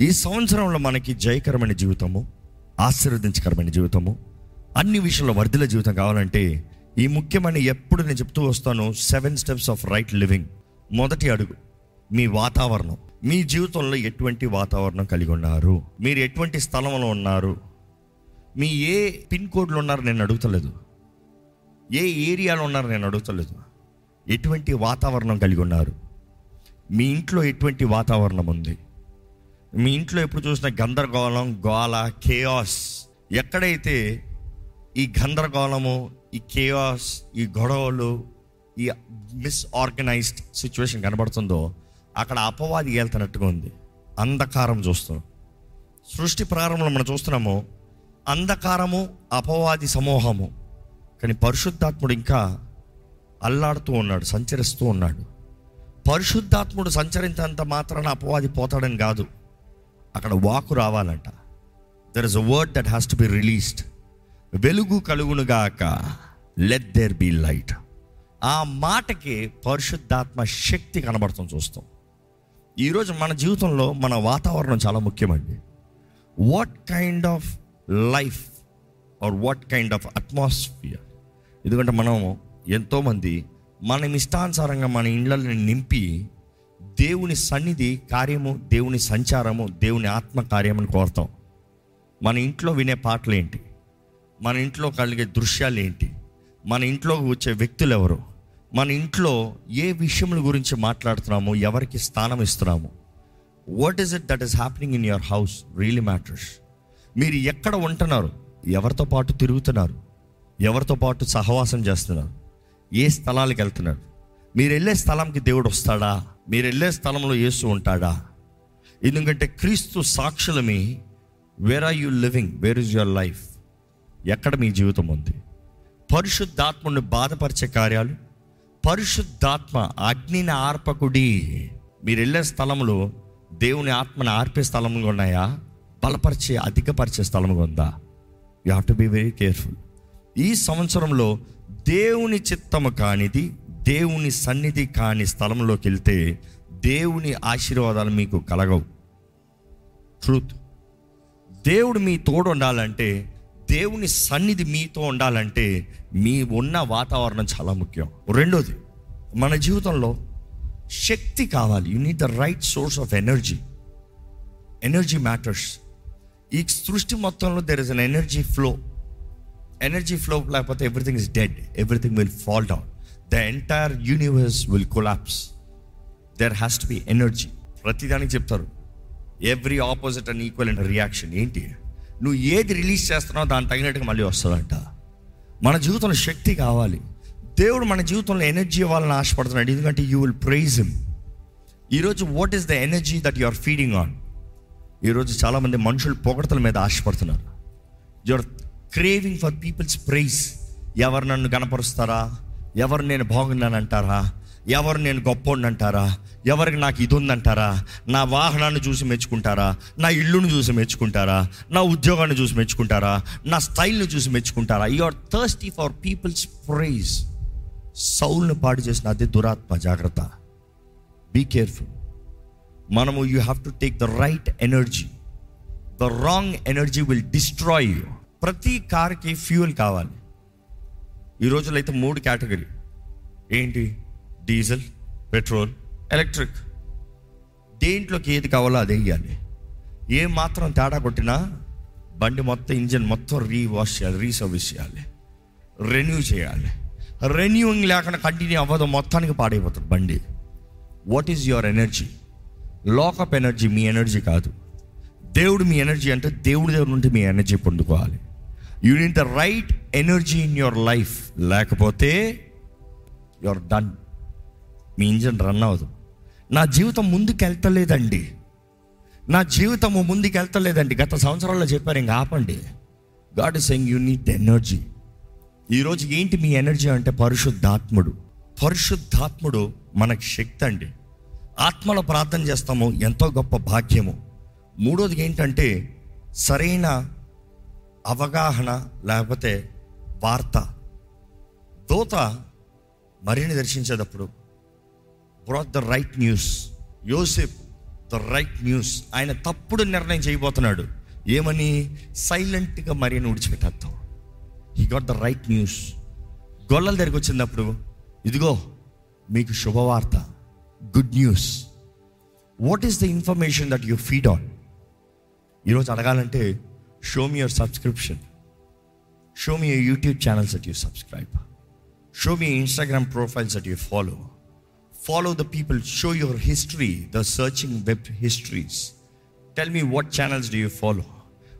ఈ సంవత్సరంలో మనకి జయకరమైన జీవితము ఆశీర్వదించకరమైన జీవితము అన్ని విషయంలో వర్ధిల జీవితం కావాలంటే ఈ ముఖ్యమైన ఎప్పుడు నేను చెప్తూ వస్తాను seven steps of right living. మొదటి అడుగు మీ వాతావరణం. మీ జీవితంలో ఎటువంటి వాతావరణం కలిగి ఉన్నారు? మీరు ఎటువంటి స్థలంలో ఉన్నారు? మీ ఏ పిన్ కోడ్లో ఉన్నారు నేను అడుగుతలేదు. ఏ ఏరియాలో ఉన్నారు నేను అడుగుతలేదు. ఎటువంటి వాతావరణం కలిగి ఉన్నారు? మీ ఇంట్లో ఎటువంటి వాతావరణం ఉంది? మీ ఇంట్లో ఎప్పుడు చూసిన గందరగోళం గోళ కేయాస్ ఎక్కడైతే ఈ గందరగోళము ఈ కేయాస్ ఈ గొడవలు ఈ మిస్ఆర్గనైజ్డ్ సిచ్యువేషన్ కనబడుతుందో అక్కడ అపవాది వెళ్తున్నట్టుగా ఉంది. అంధకారం చూస్తున్నాం. సృష్టి ప్రారంభంలో మనం చూస్తున్నాము అంధకారము అపవాది సమూహము. కానీ పరిశుద్ధాత్ముడు ఇంకా అల్లాడుతూ ఉన్నాడు సంచరిస్తూ ఉన్నాడు. పరిశుద్ధాత్ముడు సంచరించేంత మాత్రాన అపవాది పోతాడని కాదు. అక్కడ వాకు రావాలంట. There is a word that has to be released వెలుగు కలుగునుగాక లెట్ దేర్ బి లైట్ ఆ మాటకి పరిశుద్ధాత్మ శక్తి కనబడుతుంది చూస్తాం. ఈరోజు మన జీవితంలో మన వాతావరణం చాలా ముఖ్యమండి. What kind of life or what kind of atmosphere ఎందుకంటే మనం ఎంతోమంది మన ఇష్టానుసారంగా మన ఇండ్లని నింపి దేవుని సన్నిధి కార్యము దేవుని సంచారము దేవుని ఆత్మ కార్యమని కోరుతాం. మన ఇంట్లో వినే పాటలు ఏంటి మన ఇంట్లో కలిగే దృశ్యాలు ఏంటి మన ఇంట్లో వచ్చే వ్యక్తులు ఎవరు మన ఇంట్లో ఏ విషయముల గురించి మాట్లాడుతున్నాము? ఎవరికి స్థానం ఇస్తున్నాము? What is it that is happening in your house really matters మీరు ఎక్కడ ఉంటున్నారు? ఎవరితో పాటు తిరుగుతున్నారు? ఎవరితో పాటు సహవాసం చేస్తున్నారు? ఏ స్థలాలకు వెళ్తున్నారు? మీరు వెళ్ళే స్థలంకి దేవుడు వస్తాడా? మీరు వెళ్ళే స్థలంలో యేసు ఉంటాడా? ఎందుకంటే క్రీస్తు సాక్షులమి where are you living where is your life ఎక్కడ మీ జీవితం ఉంది? పరిశుద్ధాత్మను బాధపరిచే కార్యాలు పరిశుద్ధాత్మ అగ్నిని ఆర్పకుడి. మీరు వెళ్ళే స్థలంలో దేవుని ఆత్మను ఆర్పే స్థలంగా ఉన్నాయా? బలపరిచే అధికపరిచే స్థలంగా ఉందా? You have to be very careful ఈ సంవత్సరంలో దేవుని చిత్తము కానిది దేవుని సన్నిధి కాని స్థలంలోకి వెళ్తే దేవుని ఆశీర్వాదాలు మీకు కలగవు. ట్రూత్ దేవుడు మీ తోడు ఉండాలంటే దేవుని సన్నిధి మీతో ఉండాలంటే మీ ఉన్న వాతావరణం చాలా ముఖ్యం. రెండోది మన జీవితంలో శక్తి కావాలి. You need the right source of energy energy matters ఈ సృష్టి మొత్తంలో there is an energy flow energy flow లేకపోతే everything is dead everything will fall down the entire universe will collapse there has to be energy ప్రతిదానికి చెప్తారు. Every opposite and equal and reaction ఏంటి? నువ్వు ఏది release చేస్తున్నావు దాని తగినట్టుగా మళ్ళీ వస్తుందంట. మన జీవితంలో శక్తి కావాలి. దేవుడు మన జీవితంలో ఎనర్జీ ఇవ్వాలని ఆశపడుతున్నాడు. ఎందుకంటే యూ విల్ ప్రైజ్ హిమ్ ఈరోజు what is the energy that you are feeding on ఈరోజు చాలామంది మనుషులు పొగడతల మీద ఆశపడుతున్నారు. Your craving for people's praise ఎవరు నన్ను గనపరుస్తారా ఎవరు నేను బాగున్నానంటారా? ఎవరు నేను గొప్పోడిని అంటారా ఎవరికి నాకు ఇది ఉందంటారా నా వాహనాన్ని చూసి మెచ్చుకుంటారా? నా ఇల్లును చూసి మెచ్చుకుంటారా? నా ఉద్యోగాన్ని చూసి మెచ్చుకుంటారా? నా స్టైల్ని చూసి మెచ్చుకుంటారా? You are thirsty for people's praise సౌల్ని పాడు చేసిన అదే దురాత్మ జాగ్రత్త. బీ కేర్ఫుల్ మనము you have to take the right energy the wrong energy will destroy you ప్రతి కార్కి ఫ్యూయల్ కావాలి. ఈ రోజుల్లో అయితే మూడు కేటగిరీ. ఏంటి? Diesel petrol electric. దేంట్లోకి ఏది కావాలో అది వేయాలి ఏ మాత్రం తేడా కొట్టినా బండి మొత్తం ఇంజన్ మొత్తం రీవాష్ చేయాలి రీసర్వీస్ చేయాలి. రెన్యూ చేయాలి. రెన్యూయింగ్ లేకుండా కంటిన్యూ అవ్వదు మొత్తానికి పాడైపోతుంది బండి. What is your energy lockup energy me energy కాదు. దేవుడు మీ ఎనర్జీ అంటే దేవుడి దగ్గర నుండి మీ ఎనర్జీ పొందుకోవాలి. You need the right energy in your life లేకపోతే యువర్ డన్ మీ ఇంజన్ రన్ అవ్వదు. నా జీవితం ముందుకు వెళ్తలేదండి నా జీవితము ముందుకు వెళ్తలేదండి గత సంవత్సరాల్లో చెప్పారు ఇంక ఆపండి. God is saying you need energy ఈరోజు ఏంటి మీ ఎనర్జీ అంటే పరిశుద్ధాత్ముడు. పరిశుద్ధాత్ముడు మనకు శక్తి అండి. ఆత్మలో ప్రార్థన చేస్తాము ఎంతో గొప్ప భాగ్యము. మూడోది ఏంటంటే సరైన అవగాహన లేకపోతే వార్త. దూత మరిని దర్శించేటప్పుడు బ్రాట్ ద రైట్ న్యూస్ యోసేపు ద రైట్ న్యూస్ ఆయన తప్పుడు నిర్ణయం చేయబోతున్నాడు. ఏమని? సైలెంట్గా మరియను విడిచిపెట్టేద్దాం. He got the right news గొల్లల దగ్గరికి వచ్చినప్పుడు ఇదిగో మీకు శుభవార్త good news what is the information that you feed on ఈరోజు అడగాలంటే show me your subscription show me YouTube channels at you subscribe show me Instagram profiles at you follow follow the people show your history the searching web histories tell me what channels do you follow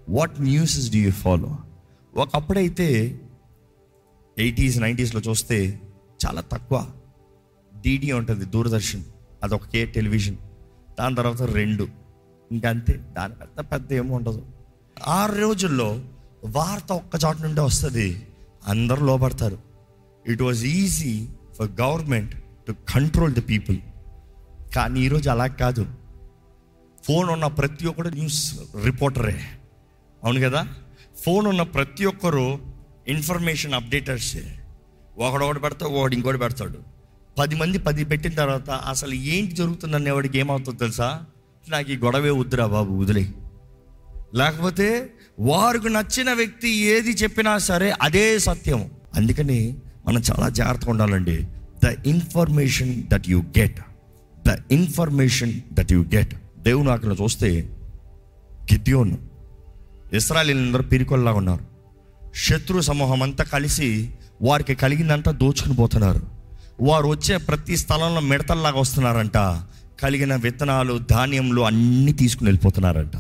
what newses do you follow ఒకప్పుడైతే eighties నైంటీస్లో చూస్తే చాలా తక్కువ. DD ఉంటుంది Doordarshan. అదొకే television. దాని తర్వాత రెండు. ఇంకా అంతే దాని పెద్ద పెద్ద ఏమో ఉండదు. ఆ రోజుల్లో వార్త ఒక్క చోట నుండి వస్తుంది. అందరూ లోపడతారు it was easy for government to control the people కానీ ఈరోజు అలా కాదు. ఫోన్ ఉన్న ప్రతి ఒక్కరు న్యూస్ రిపోర్టరే అవును కదా? ఫోన్ ఉన్న ప్రతి ఒక్కరు ఇన్ఫర్మేషన్ అప్డేటర్సే ఒకడొకటి పెడతాడు ఒకడు ఇంకోటి పెడతాడు. పది మంది పది పెట్టిన తర్వాత అసలు ఏంటి జరుగుతుందని ఎవడికి ఏమవుతుందో తెలుసా? నాకు ఈ గొడవే వద్దురా బాబు వదిలే లేకపోతే వారికి నచ్చిన వ్యక్తి ఏది చెప్పినా సరే అదే సత్యం. అందుకని మనం చాలా జాగ్రత్తగా ఉండాలండి. The information that you get the information that you get దేవుని అక్కడ చూస్తే గిద్యోన్ ఇస్రాయలీలందరూ పిరికొల్లా ఉన్నారు. శత్రు సమూహం అంతా కలిసి వారికి కలిగిందంతా దోచుకుని పోతున్నారు. వారు వచ్చే ప్రతి స్థలంలో మిడతల్లాగా వస్తున్నారంట. కలిగిన విత్తనాలు ధాన్యములు అన్నీ తీసుకుని వెళ్ళిపోతున్నారంట.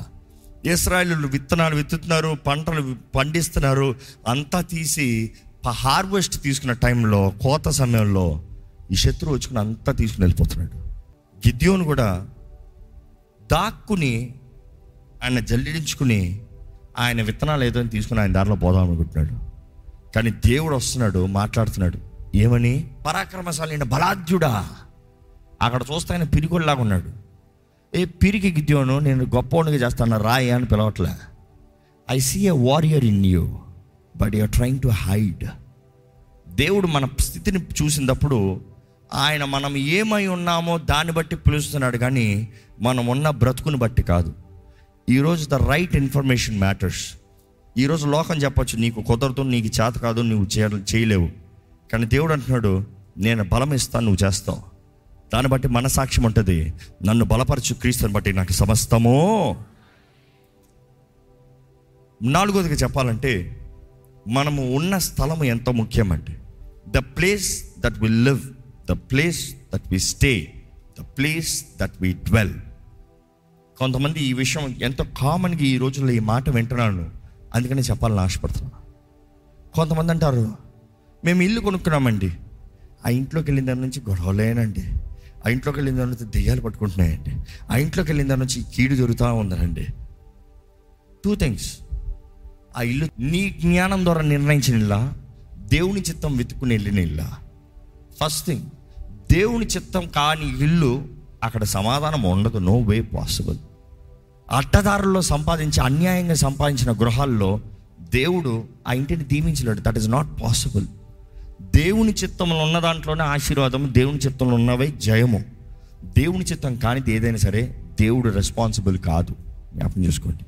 ఇస్రాయలు విత్తనాలు విత్తుతున్నారు పంటలు పండిస్తున్నారు అంతా తీసి హార్వెస్ట్ తీసుకున్న టైంలో కోత సమయంలో ఈ శత్రువు వచ్చుకుని అంతా తీసుకుని వెళ్ళిపోతున్నాడు. గిద్యోను కూడా దాక్కుని ఆయన జల్లించుకుని ఆయన విత్తనాలు ఏదో తీసుకుని ఆయన దారిలో పోదాం అనుకుంటున్నాడు. కానీ దేవుడు వస్తున్నాడు మాట్లాడుతున్నాడు. ఏమని? పరాక్రమశాలి బలాద్యుడా అక్కడ చూస్తే ఆయన పిరికొల్లాగా ఉన్నాడు. ఏ పిరికి గిద్యోను నేను గొప్పవాడిగా చేస్తాను రాయి అని పిలవట్లే. I see a warrior in you but you're trying to hide దేవుడు మన స్థితిని చూసినప్పుడు ఆయన మనం ఏమై ఉన్నామో దాన్ని బట్టి పిలుస్తున్నాడు కానీ మనం ఉన్న బ్రతుకుని బట్టి కాదు. ఈరోజు ద రైట్ ఇన్ఫర్మేషన్ మ్యాటర్స్ ఈరోజు లోకం చెప్పచ్చు నీకు కుదరదు నీకు చేత కాదు నువ్వు చేయ చేయలేవు. కానీ దేవుడు అంటున్నాడు నేను బలం ఇస్తాను నువ్వు చేస్తావు. దాన్ని బట్టి మన సాక్ష్యం ఉంటుంది. నన్ను బలపరచు క్రీస్తుని బట్టి నాకు సమస్తము. నాలుగోదిగా చెప్పాలంటే మనము ఉన్న స్థలము ఎంతో ముఖ్యమంటే the place that we live the place that we stay the place that we dwell కొంతమంది ఈ విషయం ఎంతో కామన్గా ఈ రోజుల్లో ఈ మాట వింటున్నాను. అందుకని చెప్పాలని ఆశపడుతున్నాను కొంతమంది అంటారు మేము ఇల్లు కొనుక్కున్నామండి. ఆ ఇంట్లోకి వెళ్ళిన దాని నుంచి గొడవలేనండి. ఆ ఇంట్లోకి వెళ్ళిన దాని దెయ్యాలు పట్టుకుంటున్నాయండి. ఆ ఇంట్లోకి వెళ్ళిన దాని నుంచి కీడు జరుగుతూ ఉందండి టూ థింగ్స్ ఆ ఇల్లు నీ జ్ఞానం ద్వారా నిర్ణయించిన ఇల్లా దేవుని చిత్తం వెతుక్కుని వెళ్ళిన ఇల్లా. ఫస్ట్ థింగ్ దేవుని చిత్తం కాని ఇల్లు అక్కడ సమాధానం ఉండదు నో వే పాసిబుల్ అట్టదారుల్లో సంపాదించి అన్యాయంగా సంపాదించిన గృహాల్లో దేవుడు ఆ ఇంటిని దీవించలేడు. దట్ ఈస్ నాట్ పాసిబుల్ దేవుని చిత్తంలో ఉన్న దాంట్లోనే ఆశీర్వాదం దేవుని చిత్తంలో ఉన్నవే జయము. దేవుని చిత్తం కానిది ఏదైనా సరే దేవుడు రెస్పాన్సిబుల్ కాదు. జ్ఞాపకం చేసుకోండి.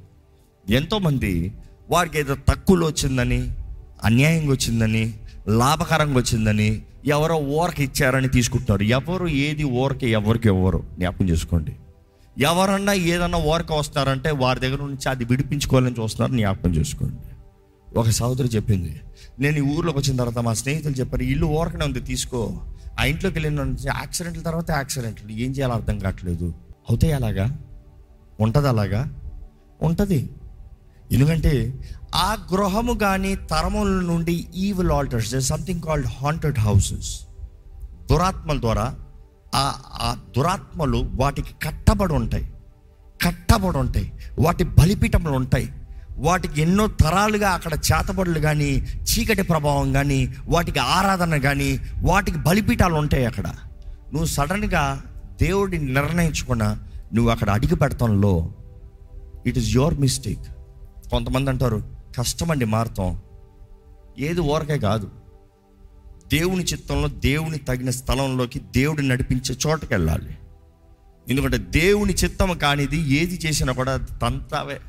ఎంతోమంది వారికి ఏదో తక్కువలో వచ్చిందని అన్యాయంగా వచ్చిందని లాభకరంగా వచ్చిందని ఎవరో ఓరకి ఇచ్చారని తీసుకుంటున్నారు. ఎవరు ఏది ఓరకి ఎవరికి ఎవరు జ్ఞాపకం చేసుకోండి. ఎవరన్నా ఏదన్నా ఓరక వస్తారంటే వారి దగ్గర నుంచి అది విడిపించుకోవాలని చూస్తున్నారు. జ్ఞాపకం చేసుకోండి. ఒక సహోదరి చెప్పింది నేను ఈ ఊర్లోకి వచ్చిన తర్వాత మా స్నేహితులు చెప్పారు ఇల్లు ఓరకనే ఉంది తీసుకో. ఆ ఇంట్లోకి వెళ్ళిన యాక్సిడెంట్ల తర్వాత యాక్సిడెంట్లు. ఏం చేయాలో అర్థం కావట్లేదు. అవుతాయి అలాగా? ఉంటుంది అలాగా? ఉంటుంది. ఎందుకంటే ఆ గృహము కానీ తరముల నుండి evil altars something called haunted houses దురాత్మల ద్వారా ఆ ఆ దురాత్మలు వాటికి కట్టబడి ఉంటాయి. కట్టబడి ఉంటాయి. వాటి బలిపీఠములు ఉంటాయి. వాటికి ఎన్నో తరాలుగా అక్కడ చేతబడులు కానీ చీకటి ప్రభావం కానీ వాటికి ఆరాధన కానీ వాటికి బలిపీఠాలు ఉంటాయి అక్కడ. నువ్వు సడన్గా దేవుడిని నిర్ణయించుకున్న నువ్వు అక్కడ అడిగి పెడతాంలో ఇట్ ఈస్ యువర్ మిస్టేక్ కొంతమంది అంటారు కష్టమండి మారుతాం. ఏది ఓరకే కాదు. దేవుని చిత్తంలో దేవుని తగిన స్థలంలోకి దేవుడిని నడిపించే చోటకి వెళ్ళాలి ఎందుకంటే దేవుని చిత్తం కానిది ఏది చేసినా కూడా తంతావే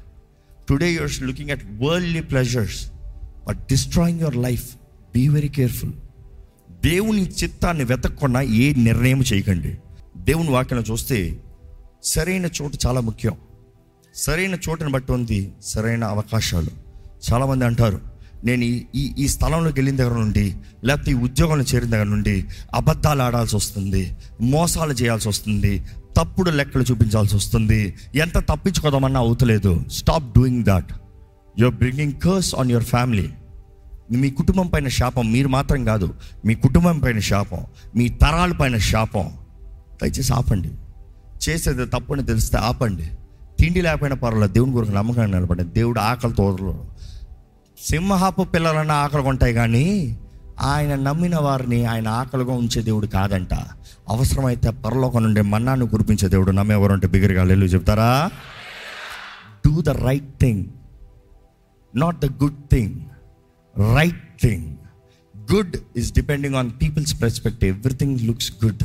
today you're looking at worldly pleasures but destroying your life be very careful దేవుని చిత్తాన్ని వెతకకుండా ఏ నిర్ణయం చేయకండి. దేవుని వాక్యం చూస్తే సరైన చోటు చాలా ముఖ్యం. సరైన చోటుని బట్టి ఉంది సరైన అవకాశాలు. చాలామంది అంటారు నేను ఈ- ఈ ఈ స్థలంలోకి వెళ్ళిన దగ్గర నుండి లేకపోతే ఈ ఉద్యోగంలో చేరిన దగ్గర నుండి అబద్ధాలు ఆడాల్సి వస్తుంది మోసాలు చేయాల్సి వస్తుంది తప్పుడు లెక్కలు చూపించాల్సి వస్తుంది. ఎంత తప్పించుకోదామన్నా అవుతలేదు. Stop doing that you're bringing curse on your family మీ కుటుంబం పైన శాపం మీరు మాత్రం కాదు. మీ కుటుంబం పైన శాపం. మీ తరాల పైన శాపం. దయచేసి ఆపండి. చేసేది తప్పని తెలిస్తే ఆపండి. తిండి లేకపోయినా పర్వాలేదు. దేవుని కొరకు నమ్మకాన్ని నిలబడండి. దేవుడు ఆకలితో వదలడు సింహపు పిల్లలన్న ఆకలి ఉంటాయి కానీ ఆయన నమ్మిన వారిని ఆయన ఆకలిగా ఉంచే దేవుడు కాదంట. అవసరమైతే పరలోకం నుండి మన్నాను కురిపించే దేవుడు నమ్మేవారు అంటే బిగరగా లేదు చెప్తారా? Do the right thing not the good thing right thing good is depending on people's perspective everything looks good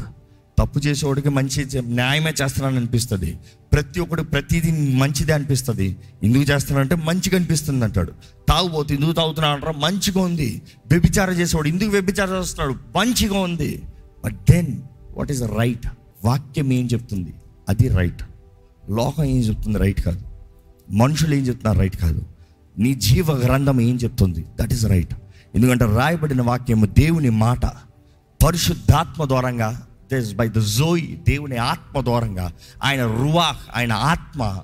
తప్పు చేసేవాడికి మంచి న్యాయమే చేస్తున్నాను అనిపిస్తుంది. ప్రతి ఒక్కడు ప్రతిదీ మంచిదే అనిపిస్తుంది. ఎందుకు చేస్తున్నానంటే మంచిగా అనిపిస్తుంది అంటాడు తాగుబోతు ఎందుకు తాగుతున్నాడు అంటారు. మంచిగా ఉంది. వ్యభిచారం చేసేవాడు ఎందుకు వ్యభిచారం చేస్తున్నాడు? మంచిగా ఉంది. But then what is right వాక్యం ఏం చెప్తుంది? అది రైట్ లోకం ఏం చెప్తుంది? రైట్ కాదు. మనుషులు ఏం చెప్తున్నారు? రైట్ కాదు. నీ జీవ గ్రంథం ఏం చెప్తుంది? దట్ ఈస్ రైట్ ఎందుకంటే రాయబడిన వాక్యము దేవుని మాట. పరిశుద్ధాత్మ ద్వారంగా దిస్ బై ద జోయ్ దేవుని ఆత్మ ద్వారంగా ఆయన రువాహ్ ఆయన ఆత్మ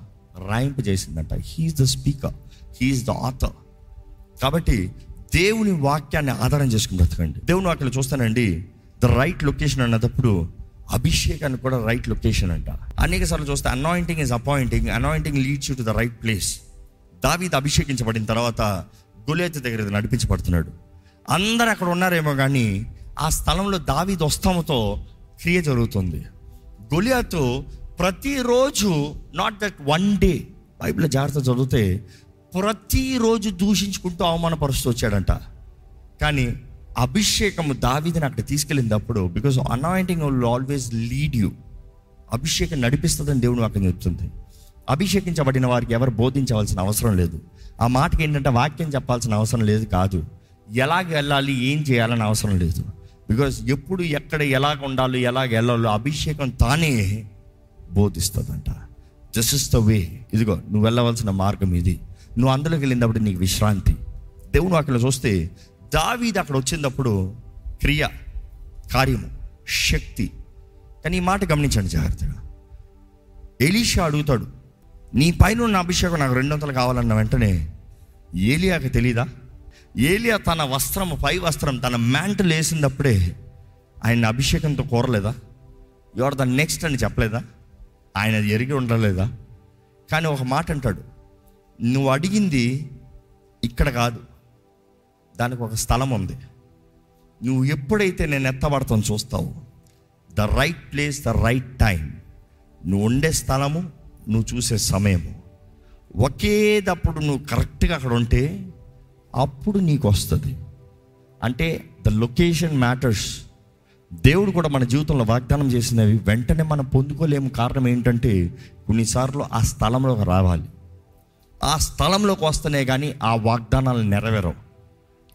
రాయింపు చేసిందంట. He is the speaker he is the author కాబట్టి దేవుని వాక్యాన్ని ఆధారం చేసుకుని బ్రతకండి. దేవుని వాక్యాలు చూస్తానండి. ద రైట్ లొకేషన్ అన్నప్పుడు అభిషేకాన్ని కూడా రైట్ లొకేషన్ అంట. అనేక సార్లు చూస్తే anointing is appointing anointing leads you to the right place దావీద్ అభిషేకించబడిన తర్వాత గులేత్ దగ్గర నడిపించబడుతున్నాడు. అందరు అక్కడ ఉన్నారేమో కానీ ఆ స్థలంలో దావీద్ వస్తాముతో క్రియ జరుగుతుంది. గొలియాతు ప్రతిరోజు not that one day Bible జాగ్రత్త చదివితే ప్రతిరోజు దూషించుకుంటూ అవమానపరుస్తూ వచ్చాడంట. కానీ అభిషేకము దావిదిని అక్కడ తీసుకెళ్ళినప్పుడు because anointing will always lead you అభిషేకం నడిపిస్తుందని దేవుడు అక్కడ చెప్తుంది. అభిషేకించబడిన వారికి ఎవరు బోధించవలసిన అవసరం లేదు. ఆ మాటకి ఏంటంటే వాక్యం చెప్పాల్సిన అవసరం లేదు కాదు. ఎలాగ వెళ్ళాలి ఏం చేయాలని అవసరం లేదు. బికాస్ ఎప్పుడు ఎక్కడ ఎలాగ ఉండాలి ఎలాగ వెళ్ళాలో అభిషేకం తానే బోధిస్తుందంట. జస్ట్ ఇస్ ద వే ఇదిగో నువ్వు వెళ్ళవలసిన మార్గం ఇది. నువ్వు అందులోకి వెళ్ళినప్పుడు నీకు విశ్రాంతి. దేవుడు అక్కడ చూస్తే దావీది అక్కడ వచ్చినప్పుడు క్రియ కార్యము శక్తి. కానీ ఈ మాట గమనించండి జాగ్రత్తగా. ఎలీషా అడుగుతాడు నీ పైన ఉన్న అభిషేకం నాకు రెండు వందలు కావాలన్న వెంటనే ఏలియాకి తెలీదా? ఏలియా తన వస్త్రం పై వస్త్రం తన మ్యాంటలు వేసినప్పుడే ఆయన అభిషేకంతో కోరలేదా? యువర్ ద నెక్స్ట్ అని చెప్పలేదా? ఆయన అది ఎరిగి ఉండలేదా? కానీ ఒక మాట అంటాడు నువ్వు అడిగింది ఇక్కడ కాదు దానికి ఒక స్థలం ఉంది. నువ్వు ఎప్పుడైతే నేను ఎత్తబడతాను చూస్తావు. The right place the right time నువ్వు ఉండే స్థలము నువ్వు చూసే సమయము. ఒకేదప్పుడు నువ్వు కరెక్ట్గా అక్కడ ఉంటే అప్పుడు నీకు వస్తుంది. అంటే ద లొకేషన్ మ్యాటర్స్ దేవుడు కూడా మన జీవితంలో వాగ్దానం చేసినవి వెంటనే మనం పొందుకోలేము. కారణం ఏంటంటే కొన్నిసార్లు ఆ స్థలంలోకి రావాలి. ఆ స్థలంలోకి వస్తేనే కానీ ఆ వాగ్దానాలు నెరవేరవు.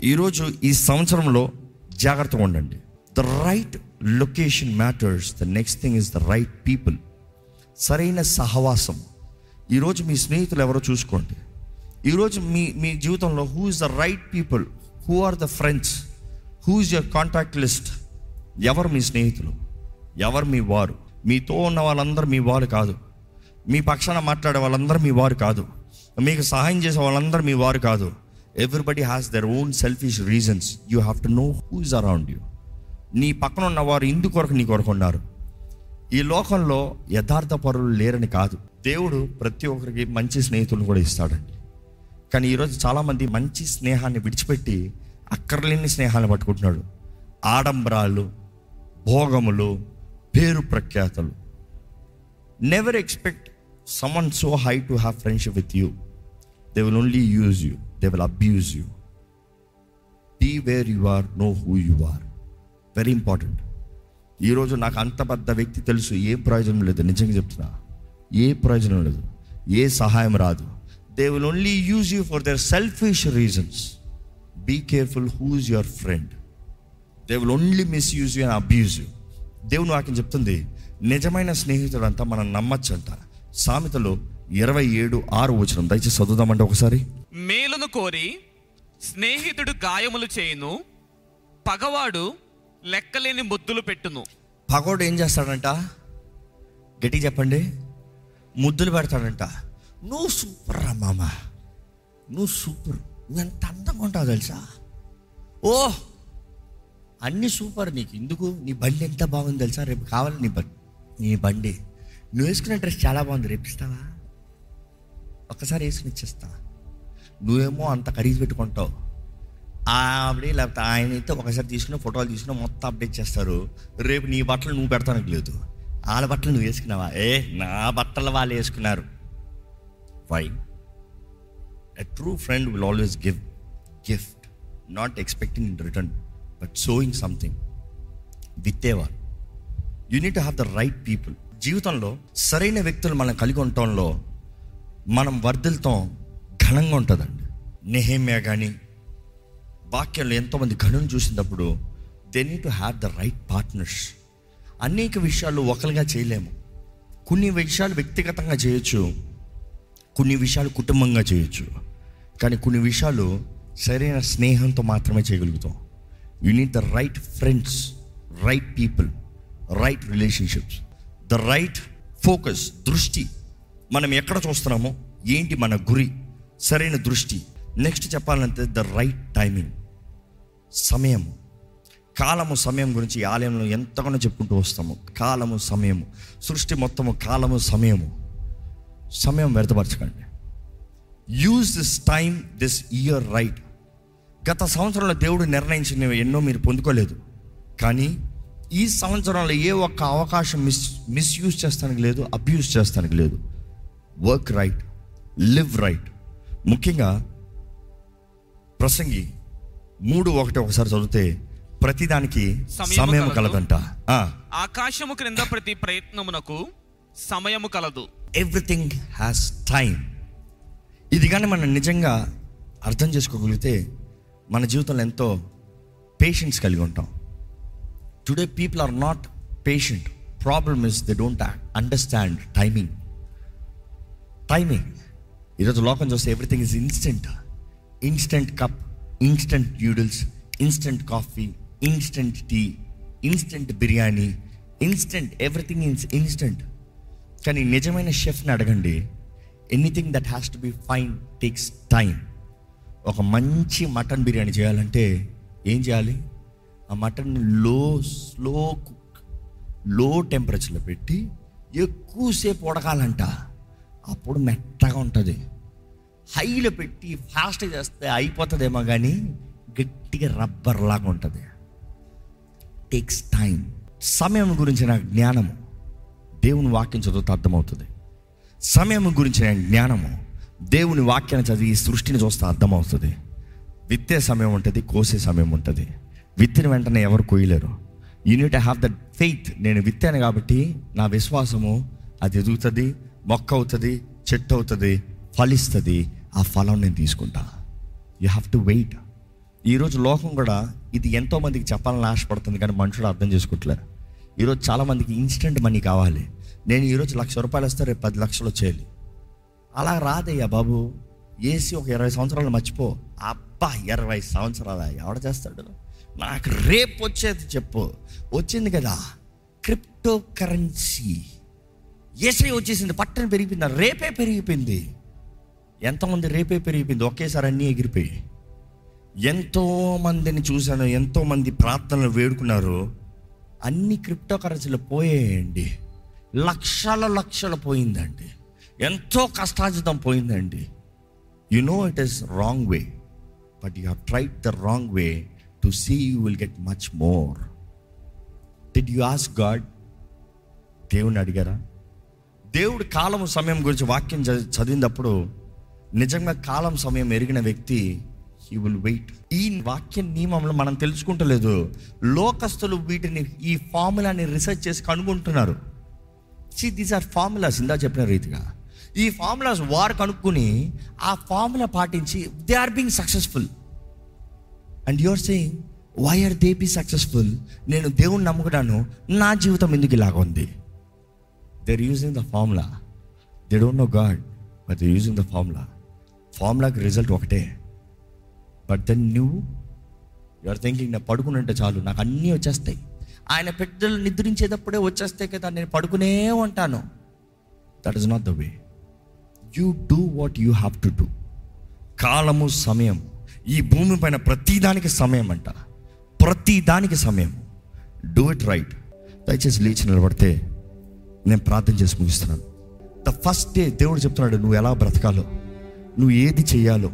ఈరోజు ఈ సంవత్సరంలో జాగ్రత్తగా ఉండండి. The right location matters the next thing is the right people సరైన సహవాసం. ఈరోజు మీ స్నేహితులు ఎవరో చూసుకోండి. ఈరోజు మీ మీ జీవితంలో who is the right people who are the friends who is your contact list ఎవరు మీ స్నేహితులు? ఎవరు మీ వారు? మీతో ఉన్న వాళ్ళందరూ మీ వారు కాదు. మీ పక్షాన మాట్లాడే వాళ్ళందరూ మీ వారు కాదు. మీకు సహాయం చేసే వాళ్ళందరూ మీ వారు కాదు. Everybody has their own selfish reasons you have to know who is around you నీ పక్కన ఉన్న వారు ఇందు కొరకు నీ కొరకు ఉన్నారు. ఈ లోకంలో యథార్థ పరులు లేరని కాదు. దేవుడు ప్రతి ఒక్కరికి మంచి స్నేహితులను కూడా ఇస్తాడండి. కానీ ఈరోజు చాలామంది మంచి స్నేహాన్ని విడిచిపెట్టి అక్కర్లేని స్నేహాన్ని పట్టుకుంటున్నాడు. ఆడంబరాలు భోగములు పేరు ప్రఖ్యాతలు. Never expect someone so high to have friendship with you they will only use you they will abuse you beware you are know who you are very important ఈరోజు నాకు అంత పెద్ద వ్యక్తి తెలుసు. ఏ ప్రయోజనం లేదు. నిజంగా చెప్తున్నా. ఏ ప్రయోజనం లేదు. ఏ సహాయం రాదు. They will only use you for their selfish reasons be careful who's your friend they will only misuse you and abuse you దేవుని వాక్యం చెప్తుంది నిజమైన స్నేహితుడు అంతా మనం నమ్మచ్చంట సామెతలో ఇరవై ఏడు ఆరు వచ్చిన దయచేసి చదువుదామంటే ఒకసారి. మేలును కోరి స్నేహితుడు గాయములు చేయును పగవాడు లెక్కలేని ముద్దులు పెట్టును. పగోడు ఏం చేస్తాడంట? గట్టి చెప్పండి. ముద్దులు పెడతాడంట. నువ్వు సూపర్ రా మామ నువ్వు సూపర్ నువ్వు ఎంత అందంగా ఉంటావు తెలుసా ఓ అన్ని సూపర్ నీకు. ఎందుకు? నీ బండి ఎంత బాగుంది తెలుసా రేపు కావాలి నీ బండి. నీ బండి. నువ్వు వేసుకున్న డ్రెస్ చాలా బాగుంది. రేపు ఇస్తావా? ఒక్కసారి వేసుకుని ఇచ్చేస్తావా నువ్వేమో అంత ఖరీదు పెట్టుకుంటావు. ఆవిడ లేకపోతే ఆయన అయితే ఒకసారి తీసుకున్న ఫోటోలు తీసుకున్న మొత్తం అప్డేట్ చేస్తారు. రేపు నీ బట్టలు నువ్వు పెడతానికి లేదు. వాళ్ళ బట్టలు నువ్వు వేసుకున్నావా? ఏ నా బట్టలు వాళ్ళు వేసుకున్నారు. Why a true friend will always give gift not expecting in return but sowing something విత్తేవారు. You need have the right people జీవితంలో సరైన వ్యక్తులు మనం కలిగి ఉండటంలో మనం వర్ధిల్తాం ఘనంగా ఉంటుందండి. నెహేమ్యా కానీ వాక్యంలో ఎంతోమంది ఘనుని చూసినప్పుడు they need to have the right partners అనేక విషయాలు ఒకరిగా చేయలేము. కొన్ని విషయాలు వ్యక్తిగతంగా చేయొచ్చు. కొన్ని విషయాలు కుటుంబంగా చేయొచ్చు. కానీ కొన్ని విషయాలు సరైన స్నేహంతో మాత్రమే చేయగలుగుతాం. You need the right friends right people right relationships the right focus దృష్టి. మనం ఎక్కడ చూస్తున్నామో ఏంటి మన గురి? సరైన దృష్టి. నెక్స్ట్ చెప్పాలంటే ద రైట్ టైమింగ్ సమయం. కాలము సమయం గురించి ఈ ఆలయంలో ఎంతగానో చెప్పుకుంటూ వస్తాము. కాలము సమయము. సృష్టి మొత్తము కాలము సమయము. సమయం వ్యర్థపరచకండి. Use this time this year right గత సంవత్సరంలో దేవుడు నిర్ణయించినవి ఎన్నో మీరు పొందుకోలేదు. కానీ ఈ సంవత్సరంలో ఏ ఒక్క అవకాశం మిస్ మిస్యూజ్ చేస్తానికి లేదు అబ్యూజ్ చేస్తానికి లేదు. వర్క్ రైట్ లివ్ రైట్ ముఖ్యంగా ప్రసంగి మూడు ఒకటి ఒకసారి చదివితే ప్రతిదానికి సమయం కలదు. కలదంట. ఆకాశము క్రింద ప్రతి ప్రయత్నమునకు సమయము కలదు. ఎవ్రీథింగ్ హ్యాస్ టైం ఇది కానీ మనం నిజంగా అర్థం చేసుకోగలిగితే మన జీవితంలో ఎంతో పేషెన్స్ కలిగి ఉంటాం. Today people are not patient problem is they don't understand timing timing ఈరోజు లోకం చూస్తే everything is instant instant cup instant noodles instant coffee instant tea instant biryani instant everything ఇన్స్ ఇన్స్టెంట్ కానీ నిజమైన షెఫ్ని అడగండి. Anything that has to be fine takes time ఒక మంచి మటన్ బిర్యానీ చేయాలంటే ఏం చేయాలి? ఆ మటన్లో స్లో కుక్లో టెంపరేచర్లో పెట్టి ఎక్కువసేపు ఉడకాలంట. అప్పుడు మెత్తగా ఉంటుంది. హైలో పెట్టి ఫాస్ట్గా చేస్తే అయిపోతుందేమో కానీ గట్టిగా రబ్బర్ లాగా ఉంటుంది. టేక్స్ టైం సమయం గురించిన జ్ఞానము. దేవుని వాక్యం చదివితే అర్థమవుతుంది. సమయం గురించిన జ్ఞానము దేవుని వాక్యాన్ని చదివి ఈ సృష్టిని చూస్తే అర్థమవుతుంది. విత్తే సమయం ఉంటుంది కోసే సమయం ఉంటుంది. విత్తిన వెంటనే ఎవరు కోయలేరు you need have that faith నేను విత్తాను కాబట్టి నా విశ్వాసము అది ఎదుగుతుంది మొక్క అవుతుంది చెట్టు అవుతుంది ఫలిస్తుంది. ఆ ఫలం నేను తీసుకుంటా. యూ హ్యావ్ టు వెయిట్ ఈరోజు లోకం కూడా ఇది ఎంతోమందికి చెప్పాలని ఆశపడుతుంది కానీ మనుషులు అర్థం చేసుకోవట్లేదు. ఈరోజు చాలామందికి ఇన్స్టెంట్ మనీ కావాలి. నేను ఈరోజు లక్ష రూపాయలు వస్తే రేపు పది లక్షలు వచ్చేయాలి. అలా రాదయ్యా బాబు. ఏసీ ఒక ఇరవై సంవత్సరాలు మర్చిపో. అబ్బా ఇరవై సంవత్సరాల ఎవడ చేస్తాడు? నాకు రేపు వచ్చేది చెప్పు. వచ్చింది కదా క్రిప్టో కరెన్సీ ఏసీ వచ్చేసింది పట్టణ పెరిగిపోయింది రేపే పెరిగిపోయింది. ఎంతమంది రేపే పెరిగిపోయింది ఒకేసారి అన్నీ ఎగిరిపోయి. ఎంతోమందిని చూశాను ఎంతోమంది ప్రార్థనలు వేడుకున్నారు. అన్ని క్రిప్టో కరెన్సీలు పోయేయండి. లక్షల లక్షలు పోయిందండి. ఎంతో కష్టాజితం పోయిందండి. You know it is wrong way but you tried the wrong way to see you will get much more did you ask God దేవుని అడిగారా? దేవుడు కాలం సమయం గురించి వాక్యం చదివినప్పుడు నిజంగా కాలం సమయం ఎరిగిన వ్యక్తి హీ విల్ వెయిట్ ఈ వాక్య నియమంలో మనం తెలుసుకుంటలేదు. లోకస్తులు వీటిని ఈ ఫార్ములాని రీసెర్చ్ చేసి కనుగొంటున్నారు. సి దీస్ ఆర్ ఫార్ములాస్ ఇందా చెప్పిన రీతిగా. ఈ ఫార్ములాస్ వారు కనుక్కుని ఆ ఫార్ములా పాటించి they are being successful and you're saying why are they be successful నేను దేవుణ్ణి నమ్ముకున్నాను. నా జీవితం ఎందుకు ఇలాగ ఉంది? They're using the formula they don't know God but they using the formula ఫార్ములాకి result ఒకటే. బట్ దెన్ నువ్వు యువర్ థింకింగ్ నా పడుకున్నట్టే చాలు నాకు అన్నీ వచ్చేస్తాయి. ఆయన పెద్దలు నిద్రించేటప్పుడే వచ్చేస్తే కదా నేను పడుకునే ఉంటాను. That is not the way you do what you have to do కాలము సమయం. ఈ భూమి పైన ప్రతిదానికి సమయం అంట. ప్రతిదానికి సమయం. డూ ఇట్ రైట్ దయచేసి లేచి నిలబడితే నేను ప్రార్థన చేసి ముగిస్తున్నాను. ద ఫస్ట్ డే దేవుడు చెప్తున్నాడు నువ్వు ఎలా బ్రతకాలో? నువ్వు ఏది చేయాలో?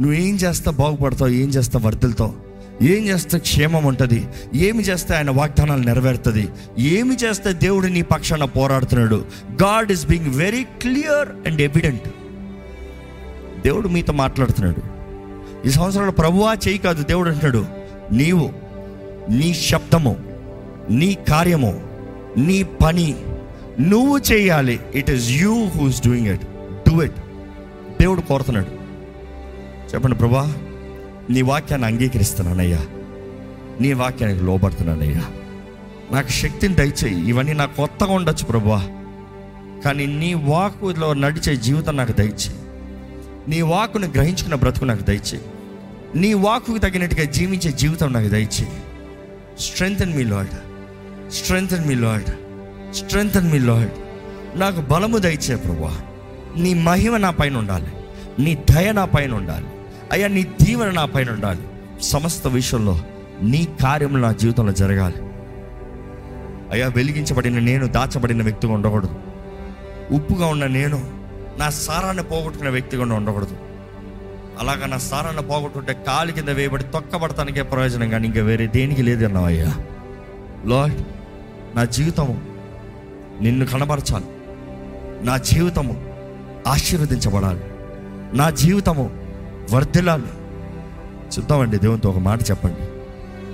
నువ్వు ఏం చేస్తా బాగుపడతావు? ఏం చేస్తా వర్ధలతావు ఏం చేస్తే క్షేమం ఉంటుంది? ఏమి చేస్తే ఆయన వాగ్దానాలు నెరవేరుతుంది? ఏమి చేస్తే దేవుడు నీ పక్షాన పోరాడుతున్నాడు? God is being very clear and evident దేవుడు మీతో మాట్లాడుతున్నాడు. ఈ సంవత్సరంలో ప్రభువా చేయి కాదు దేవుడు అంటున్నాడు నీవు నీ శబ్దము నీ కార్యము నీ పని నువ్వు చేయాలి. It is you who's doing it do it దేవుడు కోరుతున్నాడు. చెప్పండి ప్రభా నీ వాక్యాన్ని అంగీకరిస్తున్నానయ్యా. నీ వాక్యానికి లోబడుతున్నానయ్యా. నాకు శక్తిని దయచేయి. ఇవన్నీ నాకు కొత్తగా ఉండొచ్చు ప్రభా కానీ నీ వాకులో నడిచే జీవితం నాకు దయచేయి. నీ వాకును గ్రహించుకున్న బ్రతుకు నాకు దయచేయి. నీ వాకుకు తగినట్టుగా జీవించే జీవితం నాకు దయచేయి. Strength and me lord strength and me lord strength and me lord నాకు బలము దయచే ప్రభా నీ మహిమ నా పైన ఉండాలి. నీ దయ నా పైన ఉండాలి. అయ్యా నీ దీవెన నా పైన ఉండాలి. సమస్త విషయంలో నీ కార్యములు నా జీవితంలో జరగాలి. అయ్యా వెలిగించబడిన నేను దాచబడిన వ్యక్తిగా ఉండకూడదు. ఉప్పుగా ఉన్న నేను నా సారాన్ని పోగొట్టుకున్న వ్యక్తిగా ఉండకూడదు. అలాగా నా సారాన్ని పోగొట్టుకుంటే కాలు కింద వేయబడి తొక్కబడటానికే ప్రయోజనం కానీ ఇంకా వేరే దేనికి లేదు అన్నావయ్యా లార్డ్ నా జీవితము నిన్ను కనబరచాలి. నా జీవితము ఆశీర్వదించబడాలి. నా జీవితము వర్ధిల్లాలి. చూద్దామండి దేవునితో ఒక మాట చెప్పండి.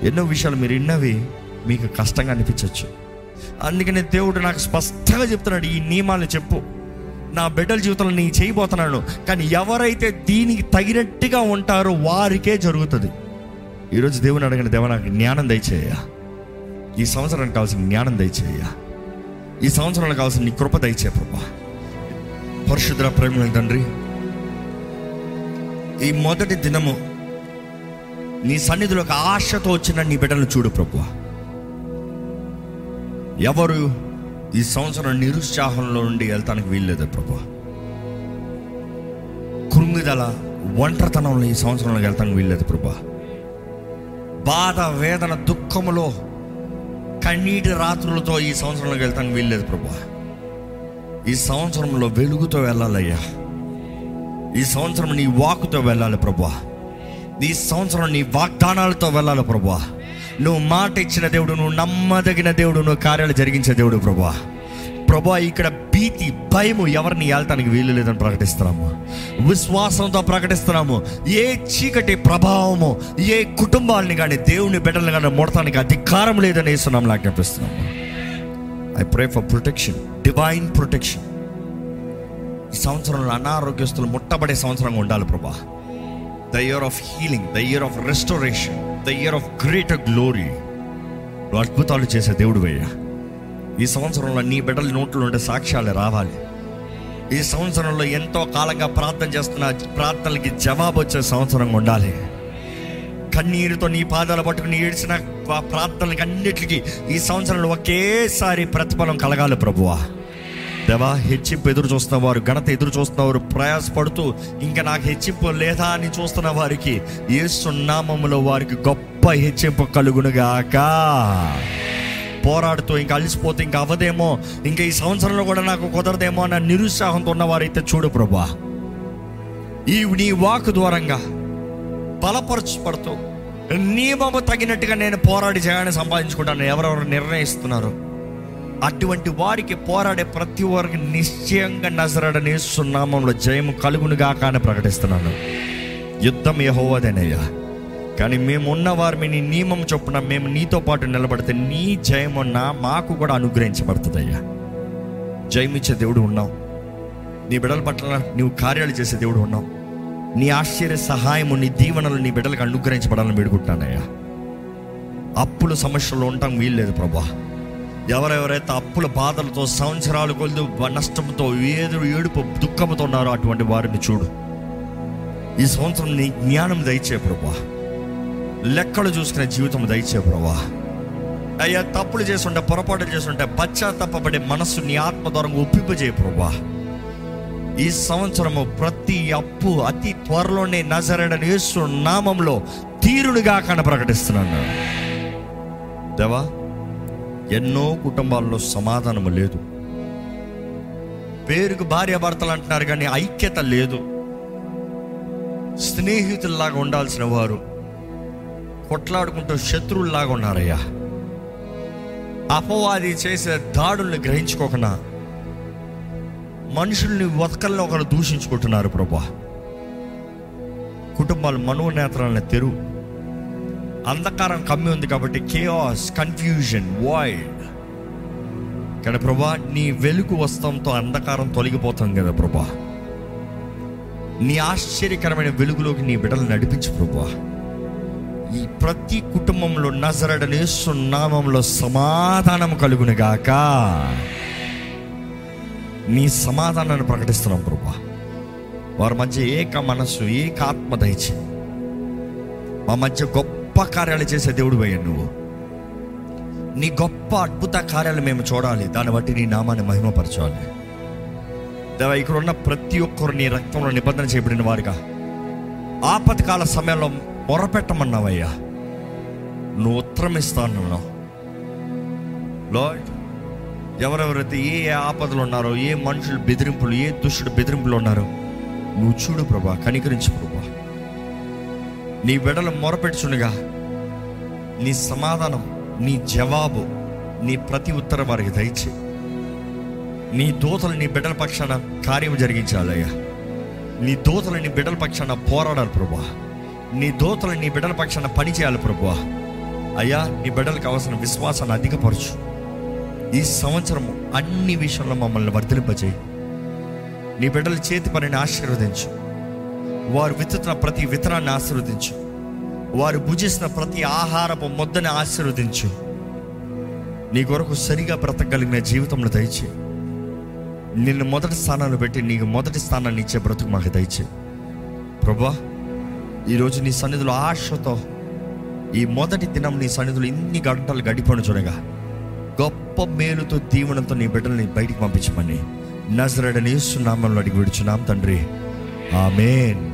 ఎన్నో విషయాలు మీరు విన్నవి మీకు కష్టంగా అనిపించవచ్చు అందుకనే దేవుడు నాకు స్పష్టంగా చెప్తున్నాడు ఈ నియమాలు చెప్పు. నా బిడ్డల జీవితంలో నీ చేయబోతున్నాను కానీ ఎవరైతే దీనికి తగినట్టుగా ఉంటారో వారికే జరుగుతుంది. ఈరోజు దేవుని అడిగిన దేవ నాకు జ్ఞానం దయచేయ. ఈ సంవత్సరానికి కావాల్సిన జ్ఞానం దయచేయ. ఈ సంవత్సరానికి కావాల్సిన నీ కృప దయచే ప్రభా. పరిశుద్ర ప్రేమ తండ్రి ఈ మొదటి దినము నీ సన్నిధిలో ఒక ఆశతో వచ్చిన నీ బిడ్డలను చూడు ప్రభు ఎవరు ఈ సంవత్సరం నిరుత్సాహంలో నుండి వెళ్తానికి వీల్లేదు ప్రభు కృంగిదల ఒంటరితనంలో ఈ సంవత్సరంలో వెళ్తానికి వీల్లేదు ప్రభు బాధ వేదన దుఃఖములో కన్నీటి రాత్రులతో ఈ సంవత్సరంలో వెళ్తానికి వీల్లేదు ప్రభు ఈ సంవత్సరంలో వెలుగుతో వెళ్ళాలయ్యా. ఈ సంవత్సరం నీ వాకుతో వెళ్ళాలి ప్రభా ఈ సంవత్సరం నీ వాగ్దానాలతో వెళ్ళాలి ప్రభా నువ్వు మాట ఇచ్చిన దేవుడు నువ్వు నమ్మదగిన దేవుడు నువ్వు కార్యాలు జరిగించే దేవుడు ప్రభా ప్రభా ఇక్కడ భీతి భయము ఎవరిని వెళ్తానికి వీలు లేదని ప్రకటిస్తున్నాము. విశ్వాసంతో ప్రకటిస్తున్నాము. ఏ చీకటి ప్రభావము ఏ కుటుంబాలని కానీ దేవుని బిడ్డలను కానీ ముడతానికి అధికారం లేదని వేస్తున్నాము ఆజ్ఞాపిస్తున్నాము. I pray for protection divine protection ఈ సంవత్సరంలో అనారోగ్యస్తులు ముట్టబడే సంవత్సరంగా ఉండాలి ప్రభా. The year of healing the year of restoration the year of greater glory నువ్వు అద్భుతాలు చేసే దేవుడు అయ్యా. ఈ సంవత్సరంలో నీ బిడ్డల నోట్లో ఉండే సాక్ష్యాలు రావాలి. ఈ సంవత్సరంలో ఎంతో కాలంగా ప్రార్థన చేస్తున్న ప్రార్థనలకి జవాబు వచ్చే సంవత్సరంగా ఉండాలి. కన్నీరుతో నీ పాదాలు పట్టుకుని ఏడ్చిన ప్రార్థనలకి అన్నిటికీ ఈ సంవత్సరంలో ఒకేసారి ప్రతిఫలం కలగాలి ప్రభువా. దేవా హెచ్చింపు ఎదురు చూస్తున్న వారు ఘనత ఎదురు చూస్తున్న వారు ప్రయాసపడుతూ ఇంకా నాకు హెచ్చింపు లేదా అని చూస్తున్న వారికి ఏ నామములో వారికి గొప్ప హెచ్చింపు కలుగునుగాక. పోరాడుతూ ఇంకా అలసిపోతే ఇంకా అవ్వదేమో ఇంకా ఈ సంవత్సరంలో కూడా నాకు కుదరదేమో అన్న నిరుత్సాహంతో ఉన్నవారైతే చూడు ప్రభా. ఈ నీ వాక్ ద్వారంగా బలపరచబడుతూ నియమము తగినట్టుగా నేను పోరాడి జయాన్ని సంపాదించుకుంటాను ఎవరెవరు నిర్ణయిస్తున్నారు? అటువంటి వారికి పోరాడే ప్రతి వారికి నిశ్చయంగా నజరడని సున్నామంలో జయము కలుగునుగా కానీ ప్రకటిస్తున్నాను. యుద్ధం యహోవదేనయ్యా. కానీ మేము ఉన్న వారిని నీ నియమం చొప్పున మేము నీతో పాటు నిలబడితే నీ జయమున్న మాకు కూడా అనుగ్రహించబడుతుందయ్యా. జయమిచ్చే దేవుడు ఉన్నావు. నీ బిడ్డల పట్ల నీవు కార్యాలు చేసే దేవుడు ఉన్నావు. నీ ఆశ్చర్య సహాయము నీ దీవెనలు నీ బిడ్డలకు అనుగ్రహించబడాలని వేడుకుంటానయ్యా అప్పుల సమస్యలు ఉండటం వీల్లేదు ప్రభా. ఎవరెవరైతే అప్పుల బాధలతో సంవత్సరాలు కొలిదు నష్టంతో ఏదో ఏడుపు దుఃఖంతో ఉన్నారో అటువంటి వారిని చూడు. ఈ సంవత్సరం నీ జ్ఞానం దయచే ప్రభా. లెక్కలు చూసుకునే జీవితం దయచే ప్రభా. అయ్యా తప్పులు చేస్తుంటే పొరపాటు చేస్తుంటే పశ్చాత్తాపడే మనస్సు నీ ఆత్మ ద్వారా ఒప్పింపజేయ ప్రభా. ఈ సంవత్సరము ప్రతి అప్పు అతి త్వరలోనే నజరడని యేసు నామంలో తీరునిగా కన ప్రకటిస్తున్నాను. దేవా ఎన్నో కుటుంబాల్లో సమాధానము లేదు. పేరుకు భార్యాభర్తలు అంటున్నారు కానీ ఐక్యత లేదు. స్నేహితుల్లాగా ఉండాల్సిన వారు కొట్లాడుకుంటూ శత్రువుల్లాగా ఉన్నారయ్యా. అపవాది చేసే దాడుల్ని గ్రహించుకోకుండా మనుషుల్ని ఒకరిని ఒకరు దూషించుకుంటున్నారు ప్రభా. కుటుంబాలు మనోనేత్రాలను తెరువు. అంధకారం కమ్మి ఉంది కాబట్టి కేఆస్ కన్ఫ్యూజన్ వాయిడ్ కానీ ప్రభా నీ వెలుగు వస్తంతో అంధకారం తొలగిపోతాం కదా ప్రభా. నీ ఆశ్చర్యకరమైన వెలుగులోకి నీ బిడ్డలు నడిపించు ప్రభా. ఈ ప్రతి కుటుంబంలో నజరడనే సున్నామంలో సమాధానం కలుగును గాక. నీ సమాధానాన్ని ప్రకటిస్తున్నాం ప్రభా. వారి మధ్య ఏక మనస్సు ఏక ఆత్మ దయచి మా మధ్య గొప్ప కార్యాలు చేసే దేవుడు అయ్యా నువ్వు. నీ గొప్ప అద్భుత కార్యాలు మేము చూడాలి. దాన్ని బట్టి నీ నామాన్ని మహిమపరచాలి. దేవా ఇక్కడ ఉన్న ప్రతి ఒక్కరు నీ రక్తంలో నిబంధన చేయబడిన వారుగా ఆపత్కాల సమయంలో మొరపెట్టమన్నావయ్యా. నువ్వు ఉత్తరం ఇస్తాను లార్డ్ ఎవరెవరైతే ఏ ఏ ఆపదలు ఉన్నారో ఏ మనుషులు బెదిరింపులు ఏ దుష్టుడు బెదిరింపులు ఉన్నారో నువ్వు చూడు ప్రభా కనికరించు నీ వెడలు మొరపెట్టుచుండగా. నీ సమాధానం నీ జవాబు నీ ప్రతి ఉత్తరం వారికి దయచే. నీ దోతలు నీ బిడ్డల పక్షాన కార్యం జరిగించాలయ్యా. నీ దోతలు నీ బిడ్డల పక్షాన పోరాడాలి ప్రభా నీ దోతలు నీ బిడ్డల పక్షాన పని చేయాలి ప్రభా అయ్యా నీ బిడ్డలకు అవసరం విశ్వాసాన్ని అధికపరచు. ఈ సంవత్సరము అన్ని విషయంలో మమ్మల్ని వర్ధలింపజేయి. నీ బిడ్డల చేతి పనిని ఆశీర్వదించు. వారు విత్తుతున్న ప్రతి విత్తనాన్ని ఆశీర్వదించు. వారు భుజిస్తున్న ప్రతి ఆహారపు ముద్దని ఆశీర్వదించు. నీ కొరకు సరిగా బ్రతకగలిగిన జీవితంలో దయచే. నిన్ను మొదటి స్థానాన్ని పెట్టి నీకు మొదటి స్థానాన్ని ఇచ్చే బ్రతుకు మాకు దయచే. ప్రభా ఈరోజు నీ సన్నిధిలో ఆశతో ఈ మొదటి దినం నీ సన్నిధిలో ఇన్ని గంటలు గడిపోను చూడగా గొప్ప మేలుతో దీవెనతో నీ బిడ్డల్ని బయటికి పంపించమని నజరడని నామంలో అడిగి విడుచున్నాం తండ్రి. ఆమెన్.